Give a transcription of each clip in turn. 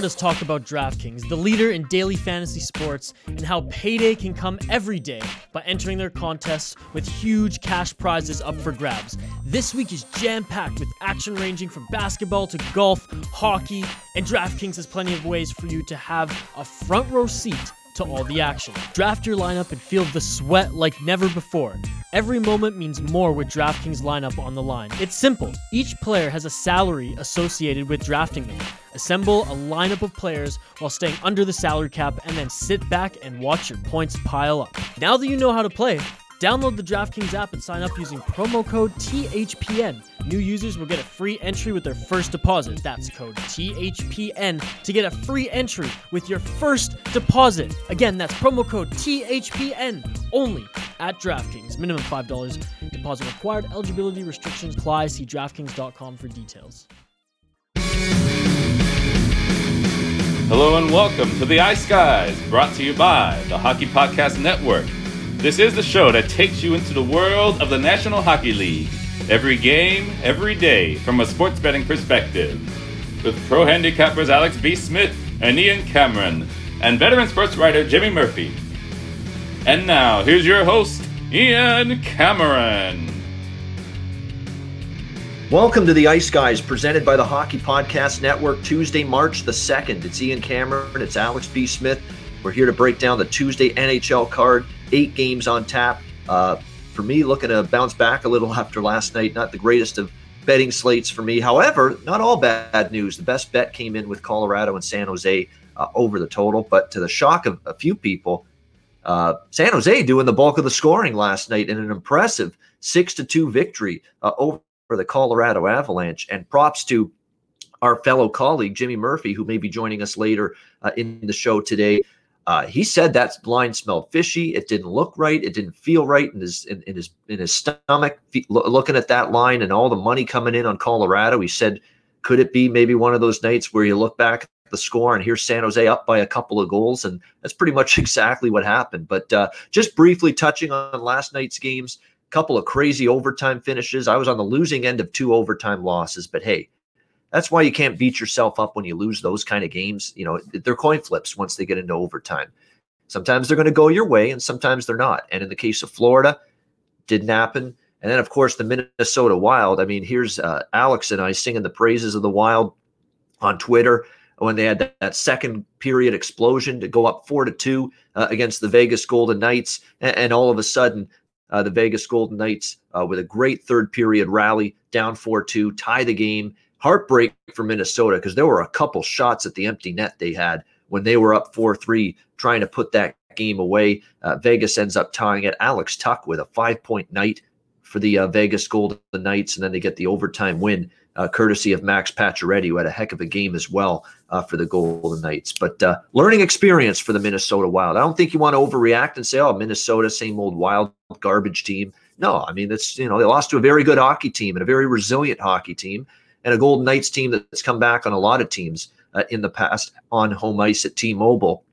heard us talk about DraftKings, the leader in daily fantasy sports, and how payday can come every day by entering their contests with huge cash prizes up for grabs. This week is jam packed with action ranging from basketball to golf, hockey, and DraftKings has plenty of ways for you to have a front row seat to all the action. Draft your lineup and feel the sweat like never before. Every moment means more with DraftKings lineup on the line. It's simple. Each player has a salary associated with drafting them. Assemble a lineup of players while staying under the salary cap and then sit back and watch your points pile up. Now that you know how to play, Download the DraftKings app and sign up using promo code THPN. New users will get a free entry with their first deposit. That's code THPN to get a free entry with your first deposit. Again, that's promo code THPN only at DraftKings. Minimum $5 deposit required. Eligibility restrictions apply. See DraftKings.com for details. Hello and welcome to the Ice Guys, brought to you by the Hockey Podcast Network. This is the show that takes you into the world of the National Hockey League. Every game, every day, from a sports betting perspective. With pro handicappers Alex B. Smith and Ian Cameron, and veteran sports writer Jimmy Murphy. And now, here's your host, Ian Cameron. Welcome to the Ice Guys, presented by the Hockey Podcast Network, Tuesday, March the 2nd. It's Ian Cameron, it's Alex B. Smith. We're here to break down the Tuesday NHL card eight games on tap. Uh, for me, looking to bounce back a little after last night. Not the greatest of betting slates for me. However, not all bad news. The best bet came in with Colorado and San Jose uh, over the total, but to the shock of a few people, uh, San Jose doing the bulk of the scoring last night in an impressive six to two victory uh, over the Colorado Avalanche. And props to our fellow colleague Jimmy Murphy, who may be joining us later uh, in the show today. Uh, he said that line smelled fishy. It didn't look right. It didn't feel right in his in, in his in his stomach. Looking at that line and all the money coming in on Colorado, he said, could it be maybe one of those nights where you look back at the score and here's San Jose up by a couple of goals, and that's pretty much exactly what happened. But uh, just briefly touching on last night's games, a couple of crazy overtime finishes. I was on the losing end of two overtime losses, but hey, that's why you can't beat yourself up when you lose those kind of games. You know, they're coin flips once they get into overtime. Sometimes they're going to go your way and sometimes they're not. And in the case of Florida, didn't happen. And then, of course, the Minnesota Wild. I mean, here's uh, Alex and I singing the praises of the Wild on Twitter when they had that, that second period explosion to go up four to two uh, against the Vegas Golden Knights. And, and all of a sudden, uh, the Vegas Golden Knights, uh, with a great third period rally, down 4 2, tie the game heartbreak for Minnesota because there were a couple shots at the empty net they had when they were up 4 3, trying to put that game away. Uh, Vegas ends up tying it. Alex Tuch with a five point night for the uh, Vegas Golden Knights, and then they get the overtime win. Uh, courtesy of Max Pacioretty, who had a heck of a game as well uh, for the Golden Knights. But uh, learning experience for the Minnesota Wild. I don't think you want to overreact and say, "Oh, Minnesota, same old Wild garbage team." No, I mean it's you know they lost to a very good hockey team and a very resilient hockey team, and a Golden Knights team that's come back on a lot of teams uh, in the past on home ice at T-Mobile.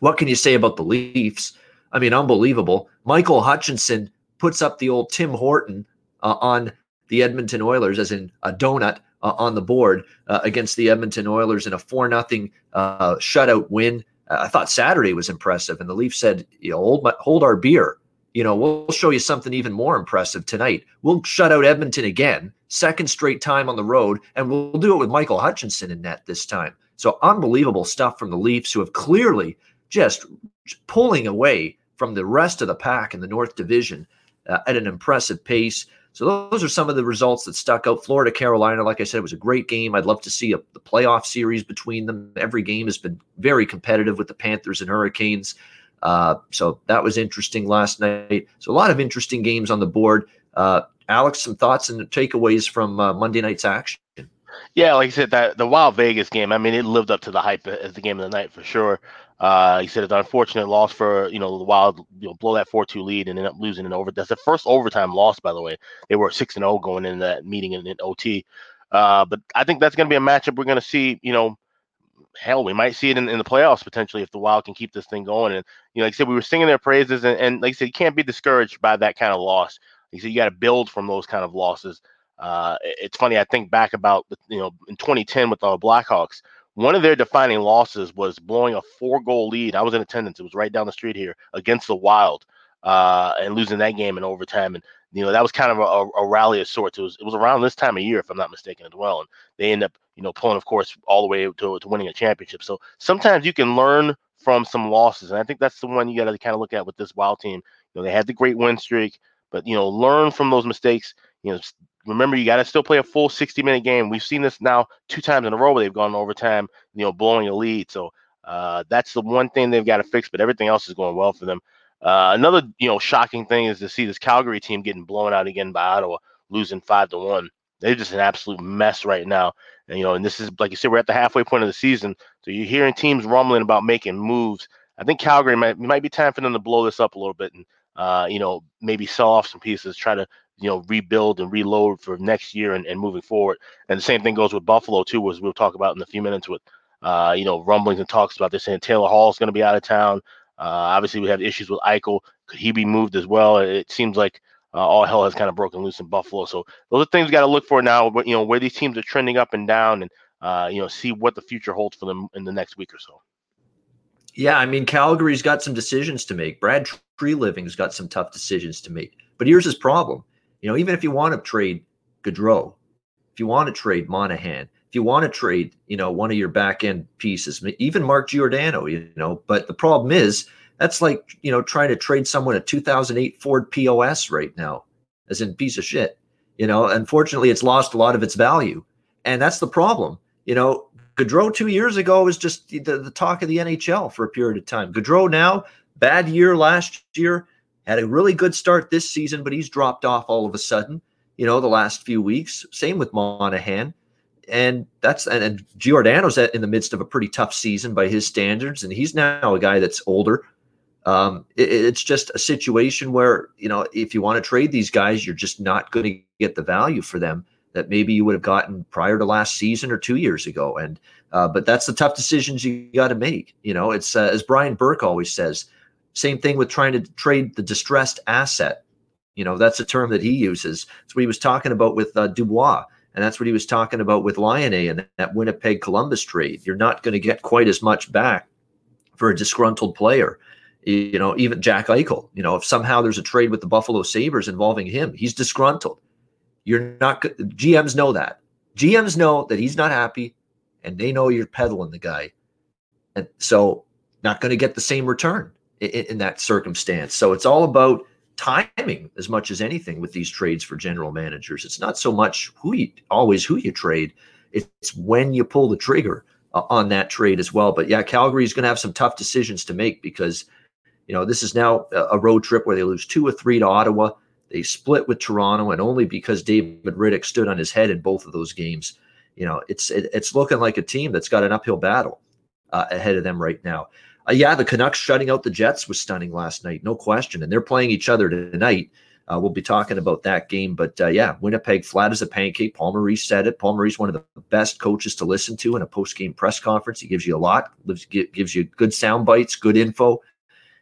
What can you say about the Leafs? I mean, unbelievable. Michael Hutchinson puts up the old Tim Horton uh, on the Edmonton Oilers, as in a donut uh, on the board uh, against the Edmonton Oilers in a four nothing uh, shutout win. I thought Saturday was impressive, and the Leafs said, "You know, hold, my, hold our beer you know, we'll show you something even more impressive tonight. We'll shut out Edmonton again, second straight time on the road, and we'll do it with Michael Hutchinson in net this time. So unbelievable stuff from the Leafs, who have clearly just pulling away from the rest of the pack in the North Division uh, at an impressive pace. So those are some of the results that stuck out. Florida Carolina, like I said, it was a great game. I'd love to see a, the playoff series between them. Every game has been very competitive with the Panthers and Hurricanes. Uh, so that was interesting last night. So a lot of interesting games on the board. Uh, Alex, some thoughts and takeaways from uh, Monday night's action. Yeah, like I said, that the Wild Vegas game. I mean, it lived up to the hype as the game of the night for sure. Uh, he said it's an unfortunate loss for you know the Wild. You know, blow that four-two lead and end up losing in over. That's the first overtime loss, by the way. They were six and zero oh going into that meeting in, in OT. Uh, but I think that's going to be a matchup we're going to see. You know, hell, we might see it in, in the playoffs potentially if the Wild can keep this thing going. And you know, like I said, we were singing their praises, and, and like I said, you can't be discouraged by that kind of loss. Like I said, you got to build from those kind of losses. Uh, it's funny. I think back about you know in 2010 with the Blackhawks one of their defining losses was blowing a four goal lead. I was in attendance. It was right down the street here against the Wild, uh, and losing that game in overtime. And you know that was kind of a, a, rally of sorts. It was it was around this time of year, if I'm not mistaken, as well. And they end up you know pulling, of course, all the way to, to winning a championship. So sometimes you can learn from some losses, and I think that's the one you got to kind of look at with this Wild team. You know they had the great win streak, but you know learn from those mistakes. You know remember you got to still play a full 60 minute game. We've seen this now two times in a row where they've gone overtime, you know, blowing a lead. So uh, that's the one thing they've got to fix, but everything else is going well for them. Uh, another, you know, shocking thing is to see this Calgary team getting blown out again by Ottawa, losing five to one. They're just an absolute mess right now. And, you know, and this is, like you said, we're at the halfway point of the season. So you're hearing teams rumbling about making moves. I think Calgary might, might be time for them to blow this up a little bit and, uh, you know, maybe sell off some pieces, try to you know rebuild and reload for next year and, and moving forward. And the same thing goes with Buffalo too, as we'll talk about in a few minutes with uh, you know rumblings and talks about this saying Taylor Hall is going to be out of town. Uh, obviously, we have issues with Eichel. Could he be moved as well? It seems like uh, all hell has kind of broken loose in Buffalo. So those are things we got to look for now. You know where these teams are trending up and down, and uh, you know see what the future holds for them in the next week or so. Yeah, I mean Calgary's got some decisions to make. Brad Treliving's got some tough decisions to make. But here's his problem: you know, even if you want to trade Gaudreau, if you want to trade Monahan, if you want to trade, you know, one of your back end pieces, even Mark Giordano, you know, but the problem is that's like, you know, trying to trade someone a 2008 Ford POS right now, as in piece of shit. You know, unfortunately, it's lost a lot of its value. And that's the problem. You know, Gaudreau two years ago was just the, the talk of the NHL for a period of time. Gaudreau now, bad year last year, had a really good start this season, but he's dropped off all of a sudden, you know, the last few weeks. Same with Monahan. And that's and, and Giordano's in the midst of a pretty tough season by his standards, and he's now a guy that's older. Um, it, it's just a situation where you know if you want to trade these guys, you're just not going to get the value for them that maybe you would have gotten prior to last season or two years ago. And uh, but that's the tough decisions you got to make. You know, it's uh, as Brian Burke always says, same thing with trying to trade the distressed asset. You know, that's a term that he uses. It's what he was talking about with uh, Dubois. And that's what he was talking about with Laine and that Winnipeg Columbus trade. You're not going to get quite as much back for a disgruntled player. You know, even Jack Eichel, you know, if somehow there's a trade with the Buffalo Sabres involving him, he's disgruntled. You're not GMs know that. GMs know that he's not happy and they know you're peddling the guy. And so not going to get the same return in, in that circumstance. So it's all about timing as much as anything with these trades for general managers. It's not so much who you always who you trade, it's when you pull the trigger uh, on that trade as well. But yeah, Calgary is going to have some tough decisions to make because you know this is now a road trip where they lose two or three to Ottawa. They split with Toronto, and only because David Rittich stood on his head in both of those games. You know, it's it, it's looking like a team that's got an uphill battle uh, ahead of them right now. Uh, yeah, the Canucks shutting out the Jets was stunning last night, no question. And they're playing each other tonight. Uh, we'll be talking about that game. But uh, yeah, Winnipeg flat as a pancake. Paul Maurice said it. Paul Maurice, one of the best coaches to listen to in a post game press conference. He gives you a lot, gives you good sound bites, good info.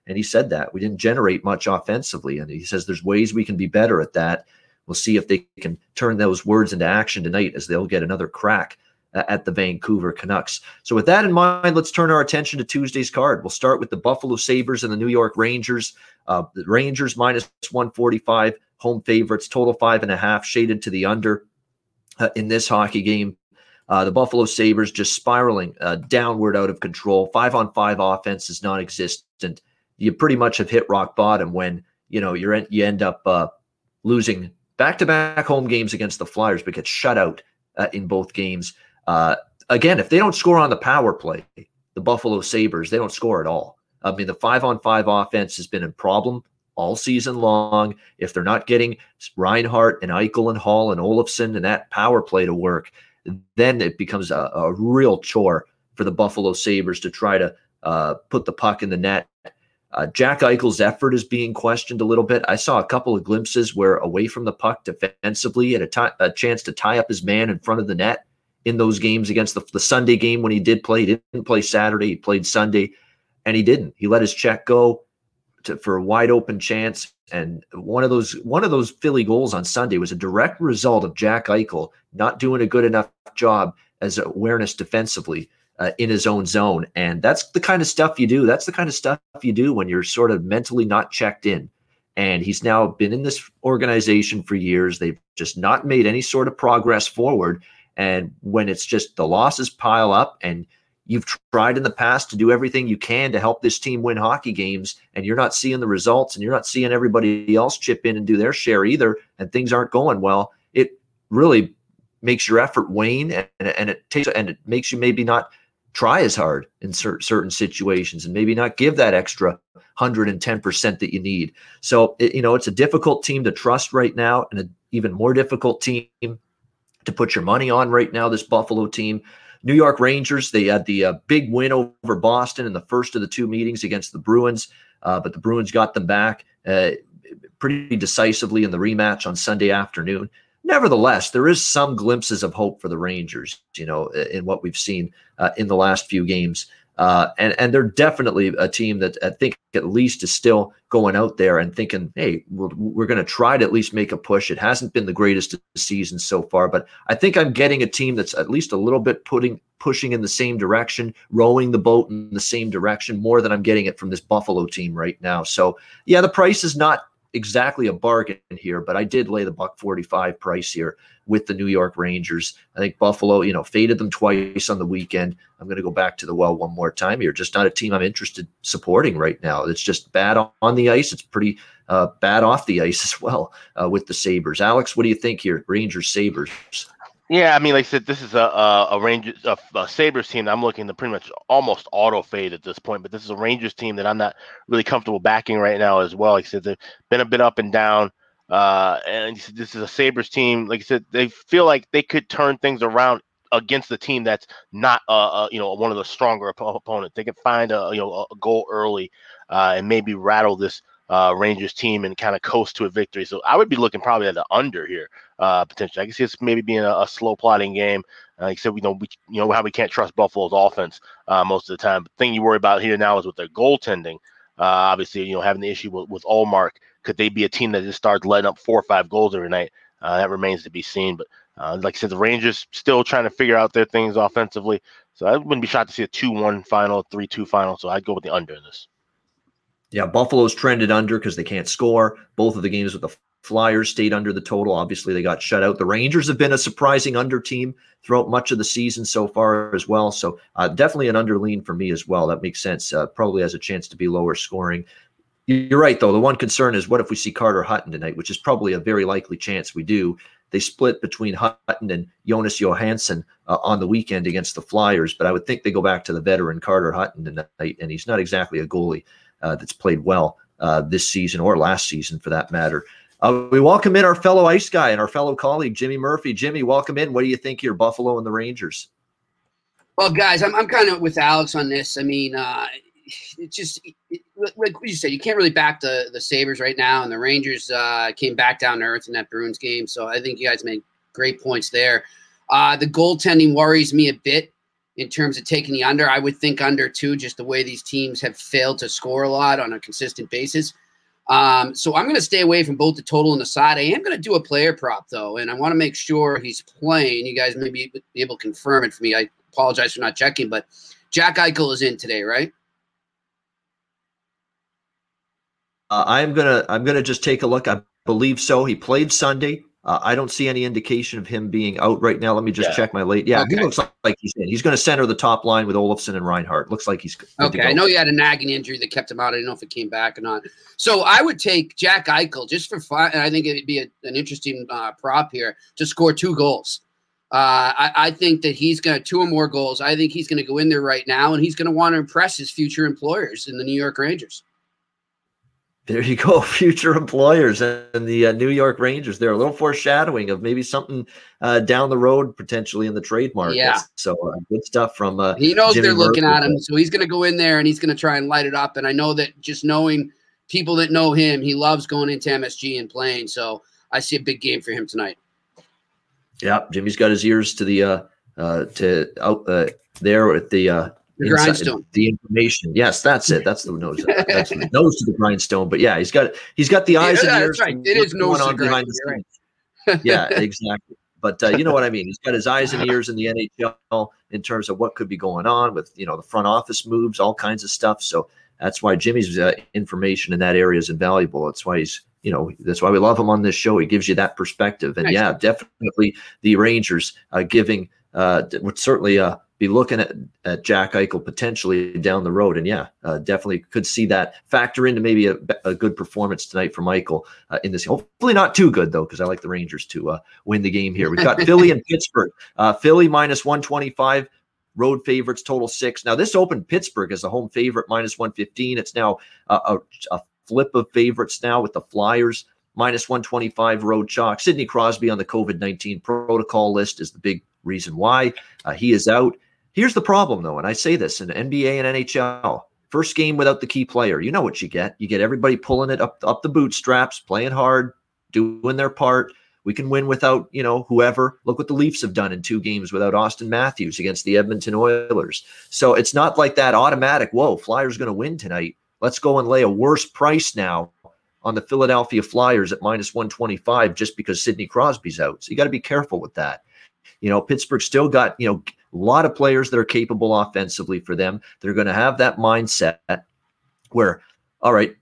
And he said that we didn't generate much offensively. And he says there's ways we can be better at that. We'll see if they can turn those words into action tonight as they'll get another crack at the Vancouver Canucks. So, with that in mind, let's turn our attention to Tuesday's card. We'll start with the Buffalo Sabres and the New York Rangers. Uh, the Rangers minus 145, home favorites, total five and a half, shaded to the under uh, in this hockey game. Uh, the Buffalo Sabres just spiraling uh, downward out of control. Five on five offense is non existent. You pretty much have hit rock bottom when you know you're you end up uh, losing back to back home games against the Flyers, but get shut out uh, in both games. Uh, again, if they don't score on the power play, the Buffalo Sabres, they don't score at all. I mean, the five on five offense has been a problem all season long. If they're not getting Reinhart and Eichel and Hall and Olofsson and that power play to work, then it becomes a, a real chore for the Buffalo Sabres to try to uh, put the puck in the net. Uh, Jack Eichel's effort is being questioned a little bit. I saw a couple of glimpses where away from the puck defensively, had a, t- a chance to tie up his man in front of the net in those games against the, the Sunday game when he did play. He didn't play Saturday, he played Sunday, and he didn't. He let his check go to, for a wide open chance. And one of those one of those Philly goals on Sunday was a direct result of Jack Eichel not doing a good enough job as awareness defensively uh, in his own zone. And that's the kind of stuff you do. That's the kind of stuff you do when you're sort of mentally not checked in. And he's now been in this organization for years. They've just not made any sort of progress forward. And when it's just the losses pile up and you've tried in the past to do everything you can to help this team win hockey games and you're not seeing the results and you're not seeing everybody else chip in and do their share either and things aren't going well it really makes your effort wane and, and it takes and it makes you maybe not try as hard in cer- certain situations and maybe not give that extra 110% that you need so it, you know it's a difficult team to trust right now and an even more difficult team to put your money on right now this buffalo team New York Rangers, they had the uh, big win over Boston in the first of the two meetings against the Bruins, uh, but the Bruins got them back uh, pretty decisively in the rematch on Sunday afternoon. Nevertheless, there is some glimpses of hope for the Rangers, you know, in what we've seen uh, in the last few games. Uh, and and they're definitely a team that I think at least is still going out there and thinking, hey, we're, we're going to try to at least make a push. It hasn't been the greatest season so far, but I think I'm getting a team that's at least a little bit putting pushing in the same direction, rowing the boat in the same direction more than I'm getting it from this Buffalo team right now. So yeah, the price is not exactly a bargain here, but I did lay the buck 45 price here with the New York Rangers. I think Buffalo, you know, faded them twice on the weekend. I'm going to go back to the well one more time here. Just not a team I'm interested supporting right now. It's just bad on the ice. It's pretty uh, bad off the ice as well uh, with the Sabres. Alex, what do you think here? Rangers, Sabres. Yeah, I mean, like I said, this is a a, a Rangers a, a Sabres team I'm looking to pretty much almost auto fade at this point. But this is a Rangers team that I'm not really comfortable backing right now as well. Like I said, they've been a bit up and down. Uh, and this is a Sabres team. Like I said, they feel like they could turn things around against the team that's not, uh, uh you know, one of the stronger opponents. They could find a, you know, a goal early uh, and maybe rattle this uh, Rangers team and kind of coast to a victory. So I would be looking probably at the under here uh, potentially. I can see this maybe being a, a slow plotting game. Uh, like I said, we know we you know how we can't trust Buffalo's offense uh, most of the time. The thing you worry about here now is with their goaltending. Uh, obviously, you know having the issue with, with Ullmark. Could they be a team that just starts letting up four or five goals every night? Uh, that remains to be seen. But uh, like I said, the Rangers still trying to figure out their things offensively. So I wouldn't be shocked to see a two-one final, three-two final. So I'd go with the under in this. Yeah, Buffalo's trended under because they can't score. Both of the games with the Flyers stayed under the total. Obviously, they got shut out. The Rangers have been a surprising under team throughout much of the season so far as well. So uh, definitely an under lean for me as well. That makes sense. Uh, probably has a chance to be lower scoring. You're right, though. The one concern is what if we see Carter Hutton tonight, which is probably a very likely chance we do. They split between Hutton and Jonas Johansson uh, on the weekend against the Flyers, but I would think they go back to the veteran Carter Hutton tonight, and he's not exactly a goalie uh, that's played well uh, this season or last season for that matter. Uh, we welcome in our fellow ice guy and our fellow colleague, Jimmy Murphy. Jimmy, welcome in. What do you think here, Buffalo and the Rangers? Well, guys, I'm, I'm kind of with Alex on this. I mean, uh, it's just it, like you said, you can't really back the the Sabres right now, and the Rangers uh, came back down to earth in that Bruins game. So I think you guys made great points there. Uh, the goaltending worries me a bit in terms of taking the under. I would think under too, just the way these teams have failed to score a lot on a consistent basis. Um, so I'm going to stay away from both the total and the side. I am going to do a player prop though, and I want to make sure he's playing. You guys may be able to confirm it for me. I apologize for not checking, but Jack Eichel is in today, right? Uh, I'm gonna I'm gonna just take a look. I believe so. He played Sunday. Uh, I don't see any indication of him being out right now. Let me just yeah. check my late. Yeah, okay. he looks like he's in. He's going to center the top line with Olofsson and Reinhart. Looks like he's okay. I know he had a nagging injury that kept him out. I don't know if it came back or not. So I would take Jack Eichel just for fun, and I think it'd be a, an interesting uh, prop here to score two goals. Uh, I, I, think that he's going to two or more goals. I think he's going to go in there right now, and he's going to want to impress his future employers in the New York Rangers. There you go, future employers and the uh, New York Rangers. They're a little foreshadowing of maybe something uh, down the road potentially in the trade market. Yeah. So uh, good stuff from. Uh, he knows Jimmy they're looking at him, so he's going to go in there and he's going to try and light it up. And I know that just knowing people that know him, he loves going into MSG and playing. So I see a big game for him tonight. Yeah, Jimmy's got his ears to the uh, uh to out uh, there at the uh the grindstone. The information. Yes, that's it. That's the nose. That's the nose to the grindstone. But yeah, he's got he's got the eyes yeah, and ears. Right. It is nose on behind the scenes. Right. yeah, exactly. But uh, you know what I mean. He's got his eyes and ears in the NHL in terms of what could be going on with you know the front office moves, all kinds of stuff. So that's why Jimmy's uh, information in that area is invaluable. That's why he's you know that's why we love him on this show. He gives you that perspective, and nice. yeah, definitely the Rangers uh, giving uh, would certainly uh, be looking at, at Jack Eichel potentially down the road. And yeah, uh, definitely could see that factor into maybe a, a good performance tonight from Eichel uh, in this. Hopefully not too good though, because I like the Rangers to uh, win the game here. We've got Philly and Pittsburgh. Uh, Philly minus 125. Road favorites total six. Now this opened Pittsburgh as a home favorite minus 115. It's now a, a flip of favorites now with the Flyers minus 125 road chalk. Sidney Crosby on the COVID 19 protocol list is the big reason why. Uh, he is out. Here's the problem, though, and I say this in NBA and NHL. First game without the key player, you know what you get. You get everybody pulling it up up the bootstraps, playing hard, doing their part. We can win without, you know, whoever. Look what the Leafs have done in two games without Austin Matthews against the Edmonton Oilers. So it's not like that automatic, whoa, Flyers going to win tonight. Let's go and lay a worse price now on the Philadelphia Flyers at minus 125 just because Sidney Crosby's out. So you got to be careful with that. You know, Pittsburgh still got, you know, a lot of players that are capable offensively for them. They're going to have that mindset where, all right,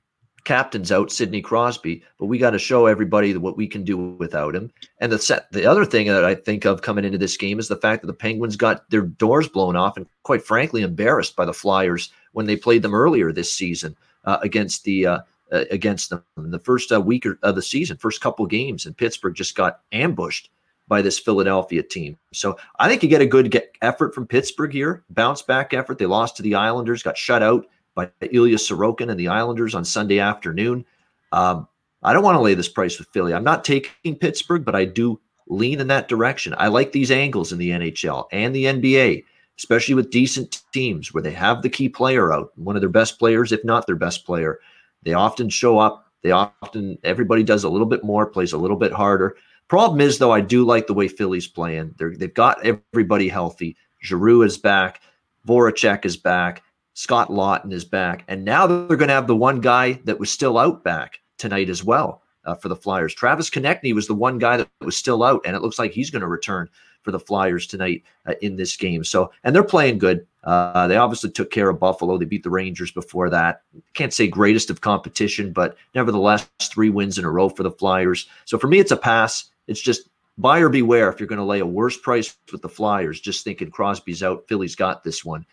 captain's out, Sidney Crosby, but we got to show everybody what we can do without him. And the set, the other thing that I think of coming into this game is the fact that the Penguins got their doors blown off and, quite frankly, embarrassed by the Flyers when they played them earlier this season uh, against the uh, uh, against them in the first uh, week of the season, first couple games, and Pittsburgh just got ambushed by this Philadelphia team. So I think you get a good get effort from Pittsburgh here, bounce back effort. They lost to the Islanders, got shut out by Ilya Sorokin and the Islanders on Sunday afternoon. Um, I don't want to lay this price with Philly. I'm not taking Pittsburgh, but I do lean in that direction. I like these angles in the NHL and the NBA, especially with decent teams where they have the key player out, one of their best players, if not their best player. They often show up. They often, everybody does a little bit more, plays a little bit harder. Problem is, though, I do like the way Philly's playing. They're, they've got everybody healthy. Giroux is back. Voracek is back. Scott Laughton is back. And now they're going to have the one guy that was still out back tonight as well uh, for the Flyers. Travis Konecny was the one guy that was still out, and it looks like he's going to return for the Flyers tonight uh, in this game. So, and they're playing good. Uh, they obviously took care of Buffalo. They beat the Rangers before that. Can't say greatest of competition, but nevertheless, three wins in a row for the Flyers. So for me, it's a pass. It's just buyer beware if you're going to lay a worse price with the Flyers, just thinking Crosby's out, Philly's got this one.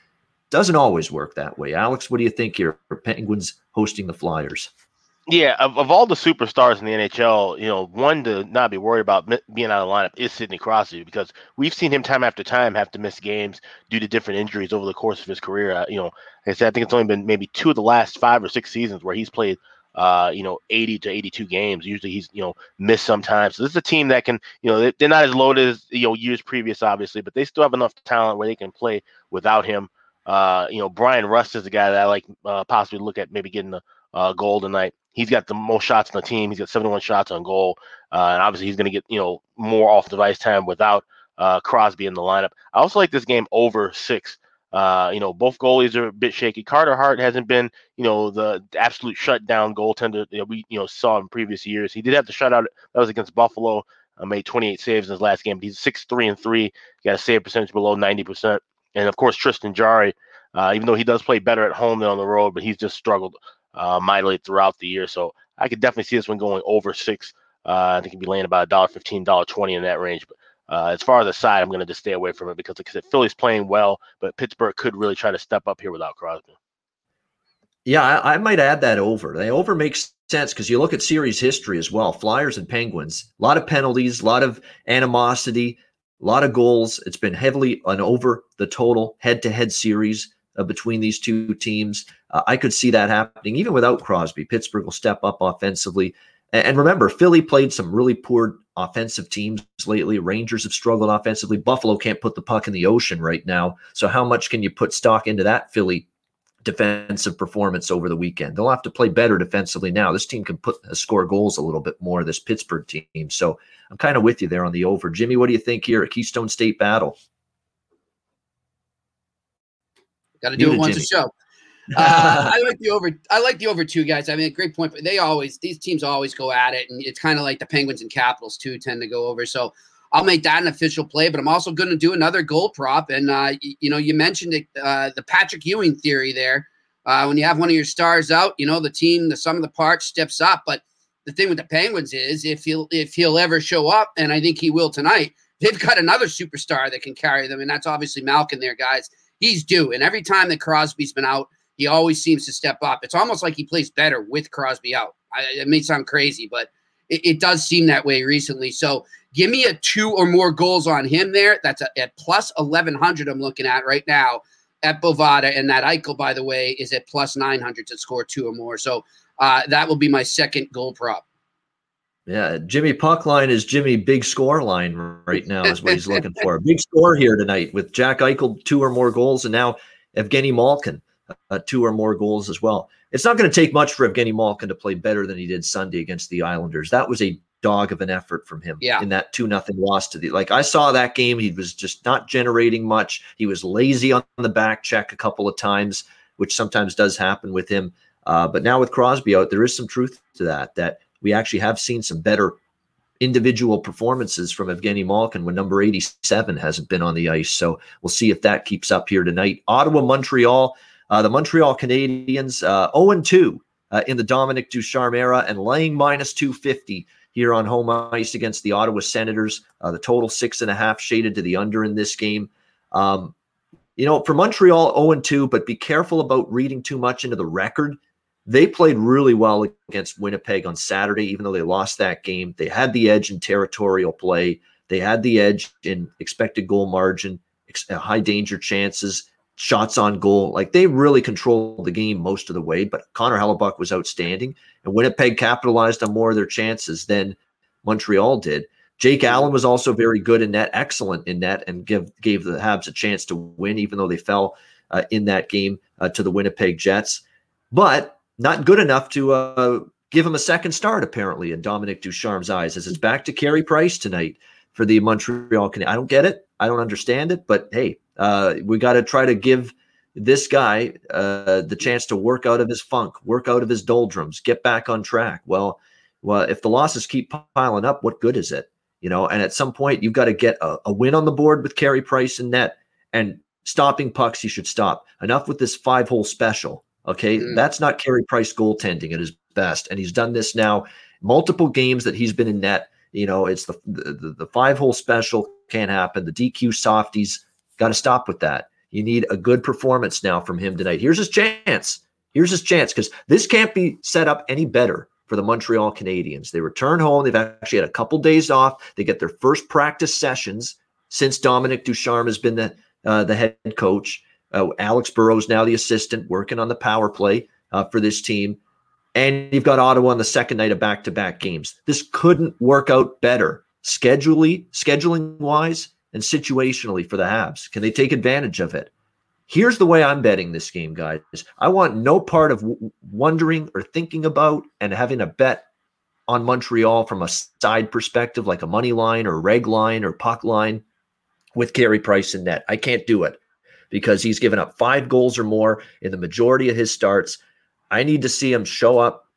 Doesn't always work that way. Alex, what do you think here Penguins hosting the Flyers? Yeah, of, of all the superstars in the NHL, you know, one to not be worried about being out of the lineup is Sidney Crosby because we've seen him time after time have to miss games due to different injuries over the course of his career. Uh, you know, like I said, I think it's only been maybe two of the last five or six seasons where he's played uh, you know, 80 to 82 games. Usually he's, you know, missed sometimes. So this is a team that can, you know, they're not as loaded as, you know, years previous, obviously, but they still have enough talent where they can play without him. Uh, you know, Bryan Rust is the guy that I like uh, possibly look at maybe getting a uh, goal tonight. He's got the most shots on the team. He's got 71 shots on goal. Uh, and obviously he's going to get, you know, more off the ice time without uh, Crosby in the lineup. I also like this game over six. Uh, you know, both goalies are a bit shaky. Carter Hart hasn't been, you know, the, absolute shutdown goaltender know, we, you know, saw in previous years. He did have the shutout that was against Buffalo. Uh, made 28 saves in his last game. He's six three and three. Got a save percentage below 90 percent. And of course, Tristan Jarry, uh, even though he does play better at home than on the road, but he's just struggled uh, mightily throughout the year. So I could definitely see this one going over six. Uh, I think he'd be laying about a dollar fifteen, dollar twenty in that range. But uh, as far as the side, I'm going to just stay away from it because, like I said, Philly's playing well, but Pittsburgh could really try to step up here without Crosby. Yeah, I, I might add that over. The over makes sense because you look at series history as well. Flyers and Penguins, a lot of penalties, a lot of animosity, a lot of goals. It's been heavily an over the total head-to-head series uh, between these two teams. Uh, I could see that happening even without Crosby. Pittsburgh will step up offensively. And, remember, Philly played some really poor offensive teams lately. Rangers have struggled offensively. Buffalo can't put the puck in the ocean right now. So how much can you put stock into that Philly defensive performance over the weekend? They'll have to play better defensively now. This team can put uh, score goals a little bit more. This Pittsburgh team. So I'm kind of with you there on the over. Jimmy, what do you think here at Keystone State Battle? Got to do it once Jimmy. a show. Uh, I like the over. I like the over two guys. I mean, great point. But they always these teams always go at it, and it's kind of like the Penguins and Capitals too tend to go over. So I'll make that an official play, but I'm also going to do another goal prop. And uh, you, you know, you mentioned it, uh, the Patrick Ewing theory there. Uh, when you have one of your stars out, you know the team, the sum of the parts steps up. But the thing with the Penguins is if he'll if he'll ever show up, and I think he will tonight, they've got another superstar that can carry them, and that's obviously Malkin. There, guys, he's due. And every time that Crosby's been out, he always seems to step up. It's almost like he plays better with Crosby out. I, it may sound crazy, but it, it, does seem that way recently. So give me a two or more goals on him there. That's a, at plus 1100 I'm looking at right now at Bovada. And that Eichel, by the way, is at plus 900 to score two or more. So uh, that will be my second goal prop. Yeah, Jimmy Puck line is Jimmy big score line right now is what he's looking for. Big score here tonight with Jack Eichel two or more goals, and now Evgeny Malkin uh, two or more goals as well. It's not going to take much for Evgeny Malkin to play better than he did Sunday against the Islanders. That was a dog of an effort from him yeah. in that two nothing loss to the like I saw that game. He was just not generating much. He was lazy on the back check a couple of times, which sometimes does happen with him. Uh, but now with Crosby out, there is some truth to that. That we actually have seen some better individual performances from Evgeny Malkin when number 87 hasn't been on the ice. So we'll see if that keeps up here tonight. Ottawa, Montreal. Uh, the Montreal Canadiens, uh, 0 2 uh, in the Dominic Ducharme era and laying minus 250 here on home ice against the Ottawa Senators. Uh, the total six and a half shaded to the under in this game. Um, you know, for Montreal, 0 2, but be careful about reading too much into the record. They played really well against Winnipeg on Saturday, even though they lost that game. They had the edge in territorial play, they had the edge in expected goal margin, high danger chances shots on goal. Like they really controlled the game most of the way, but Connor Hellebuyck was outstanding. And Winnipeg capitalized on more of their chances than Montreal did. Jake Allen was also very good in net, excellent in net, and give, gave the Habs a chance to win, even though they fell uh, in that game uh, to the Winnipeg Jets. But not good enough to uh, give him a second start, apparently, in Dominic Ducharme's eyes, as it's back to Carey Price tonight for the Montreal Canadiens. I don't get it. I don't understand it, but hey, uh, we got to try to give this guy uh, the chance to work out of his funk, work out of his doldrums, get back on track. Well, well, if the losses keep piling up, what good is it? You know, and at some point you've got to get a, a win on the board with Carey Price and net and stopping pucks. You should stop. Enough with this five hole special. Okay, mm. that's not Carey Price goaltending at his best, and he's done this now multiple games that he's been in net. You know, it's the the, the five hole special can't happen. The DQ softies Got to stop with that. You need a good performance now from him tonight. Here's his chance. Here's his chance because this can't be set up any better for the Montreal Canadiens. They return home. They've actually had a couple days off. They get their first practice sessions since Dominic Ducharme has been the uh, the head coach. Uh, Alex Burrows now the assistant, working on the power play uh, for this team. And you've got Ottawa on the second night of back-to-back games. This couldn't work out better, schedually, scheduling wise and situationally for the Habs? Can they take advantage of it? Here's the way I'm betting this game, guys. I want no part of w- wondering or thinking about and having a bet on Montreal from a side perspective, like a money line or reg line or puck line with Carey Price in net. I can't do it because he's given up five goals or more in the majority of his starts. I need to see him show up,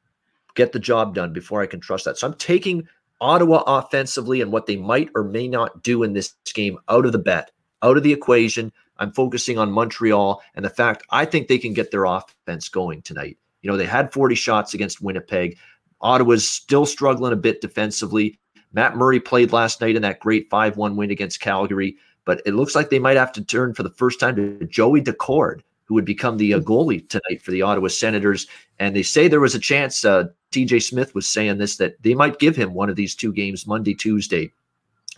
get the job done before I can trust that. So I'm taking Ottawa offensively and what they might or may not do in this game out of the bet, out of the equation. I'm focusing on Montreal and the fact I think they can get their offense going tonight. You know, they had 40 shots against Winnipeg. Ottawa's still struggling a bit defensively. Matt Murray played last night in that great 5 1 win against Calgary, but it looks like they might have to turn for the first time to Joey Daccord, who would become the uh, goalie tonight for the Ottawa Senators. And they say there was a chance, uh, TJ Smith was saying this, that they might give him one of these two games Monday, Tuesday.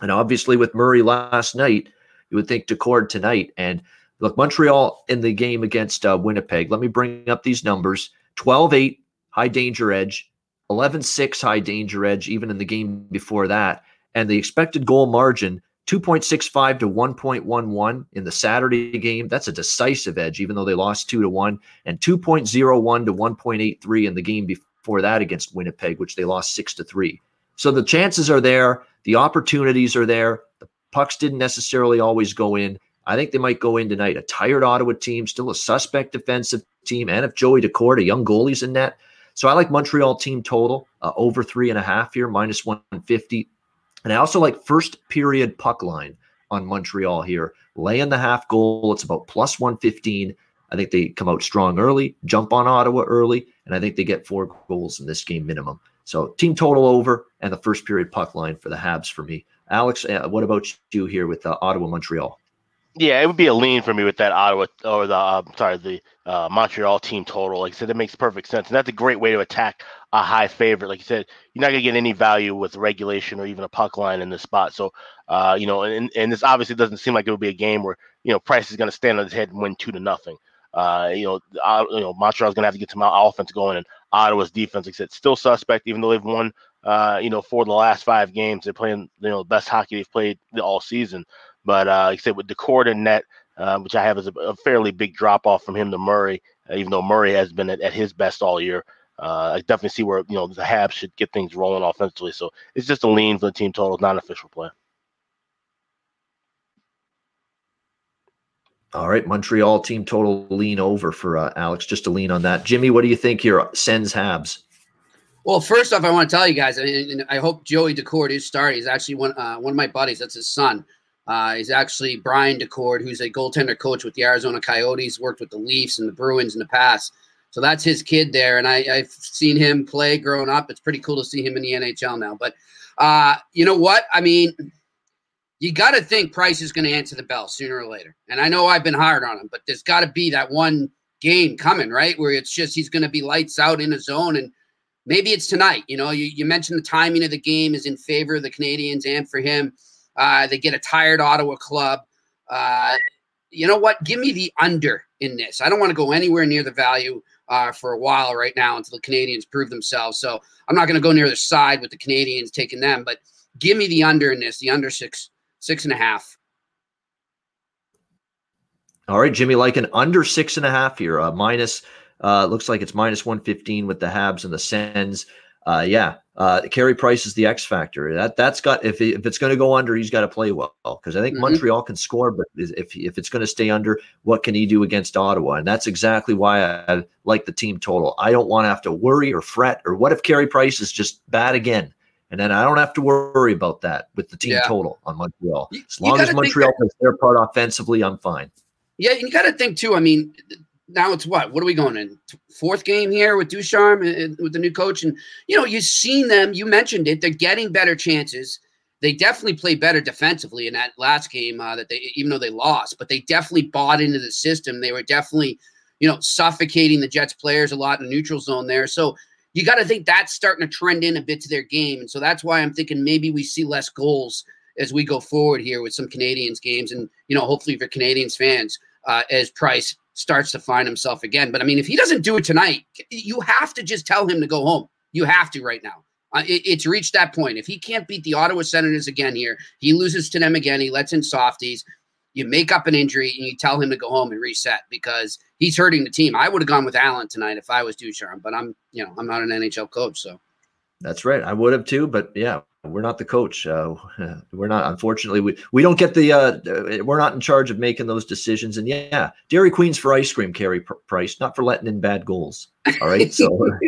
And obviously, with Murray last night, you would think Daccord tonight. And look, Montreal in the game against uh, Winnipeg, let me bring up these numbers 12 8, high danger edge, 11 6, high danger edge, even in the game before that. And the expected goal margin, 2.65 to 1.11 in the Saturday game. That's a decisive edge, even though they lost two to one, and 2.01 to 1.83 in the game before that against Winnipeg, which they lost six to three. So the chances are there, the opportunities are there. The pucks didn't necessarily always go in. I think they might go in tonight. A tired Ottawa team, still a suspect defensive team, and if Joey Daccord, a young goalie's in net. So I like Montreal team total uh, over three and a half here, minus 150. And I also like first period puck line on Montreal here. Laying the half goal, it's about plus 115. I think they come out strong early, jump on Ottawa early, and I think they get four goals in this game minimum. So team total over and the first period puck line for the Habs for me. Alex, uh, what about you here with uh, Ottawa Montreal? Yeah, it would be a lean for me with that Ottawa or the uh, sorry the uh, Montreal team total. Like I said, it makes perfect sense, and that's a great way to attack a high favorite. Like you said, you're not gonna get any value with regulation or even a puck line in this spot. So, uh, you know, and and this obviously doesn't seem like it would be a game where you know Price is gonna stand on his head and win two to nothing. Uh, you know, uh, you know, Montreal's gonna have to get some offense going, and Ottawa's defense, like I said, still suspect, even though they've won, uh, you know, for the last five games. They're playing, you know, the best hockey they've played all season. But uh, like I said, with Daccord and net, uh, which I have as a, a fairly big drop off from him to Murray, uh, even though Murray has been at, at his best all year. Uh, I definitely see where you know the Habs should get things rolling offensively. So it's just a lean for the team total, not an official play. All right, Montreal team total lean over for uh, Alex. Just a lean on that. Jimmy, what do you think here? Sends Habs. Well, first off, I want to tell you guys, and I hope Joey Daccord is starting. He's actually one uh, one of my buddies. That's his son. Uh, he's actually Brian Daccord, who's a goaltender coach with the Arizona Coyotes, worked with the Leafs and the Bruins in the past. So that's his kid there. And I, have seen him play growing up. It's pretty cool to see him in the NHL now. But uh, you know what? I mean, you got to think Price is going to answer the bell sooner or later. And I know I've been hard on him, but there's got to be that one game coming, right? Where it's just he's going to be lights out in a zone. And maybe it's tonight. You know, you, you mentioned the timing of the game is in favor of the Canadiens and for him. Uh, they get a tired Ottawa club. Uh, you know what? Give me the under in this. I don't want to go anywhere near the value uh, for a while right now until the Canadiens prove themselves. So I'm not going to go near the side with the Canadiens taking them, but give me the under in this, the under six, six and a half. All right, Jimmy, like an under six and a half here, uh, minus, uh, looks like it's minus 115 with the Habs and the Sens uh, yeah, uh, Carey Price is the X factor. That that's got if if it's going to go under, he's got to play well because I think mm-hmm. Montreal can score, but if if it's going to stay under, what can he do against Ottawa? And that's exactly why I like the team total. I don't want to have to worry or fret or what if Carey Price is just bad again, and then I don't have to worry about that with the team yeah. total on Montreal. As long as Montreal plays their part offensively, I'm fine. Yeah, you got to think too. I mean, now it's what? What are we going in? Fourth game here with Ducharme and with the new coach. And, you know, you've seen them. You mentioned it. They're getting better chances. They definitely play better defensively in that last game uh, that they, even though they lost, but they definitely bought into the system. They were definitely, you know, suffocating the Jets players a lot in the neutral zone there. So you got to think that's starting to trend in a bit to their game. And so that's why I'm thinking maybe we see less goals as we go forward here with some Canadiens games. And, you know, hopefully for Canadiens fans, uh, as Price starts to find himself again. But I mean, if he doesn't do it tonight, you have to just tell him to go home. You have to right now. Uh, it, it's reached that point. If he can't beat the Ottawa Senators again here, he loses to them again. He lets in softies. You make up an injury and you tell him to go home and reset because he's hurting the team. I would have gone with Allen tonight if I was Ducharme, but I'm, you know, I'm not an NHL coach, so. That's right. I would have too, but yeah, we're not the coach. Uh, we're not. Unfortunately, we we don't get the. Uh, we're not in charge of making those decisions. And yeah, Dairy Queen's for ice cream, Carey Price, not for letting in bad goals. All right, so.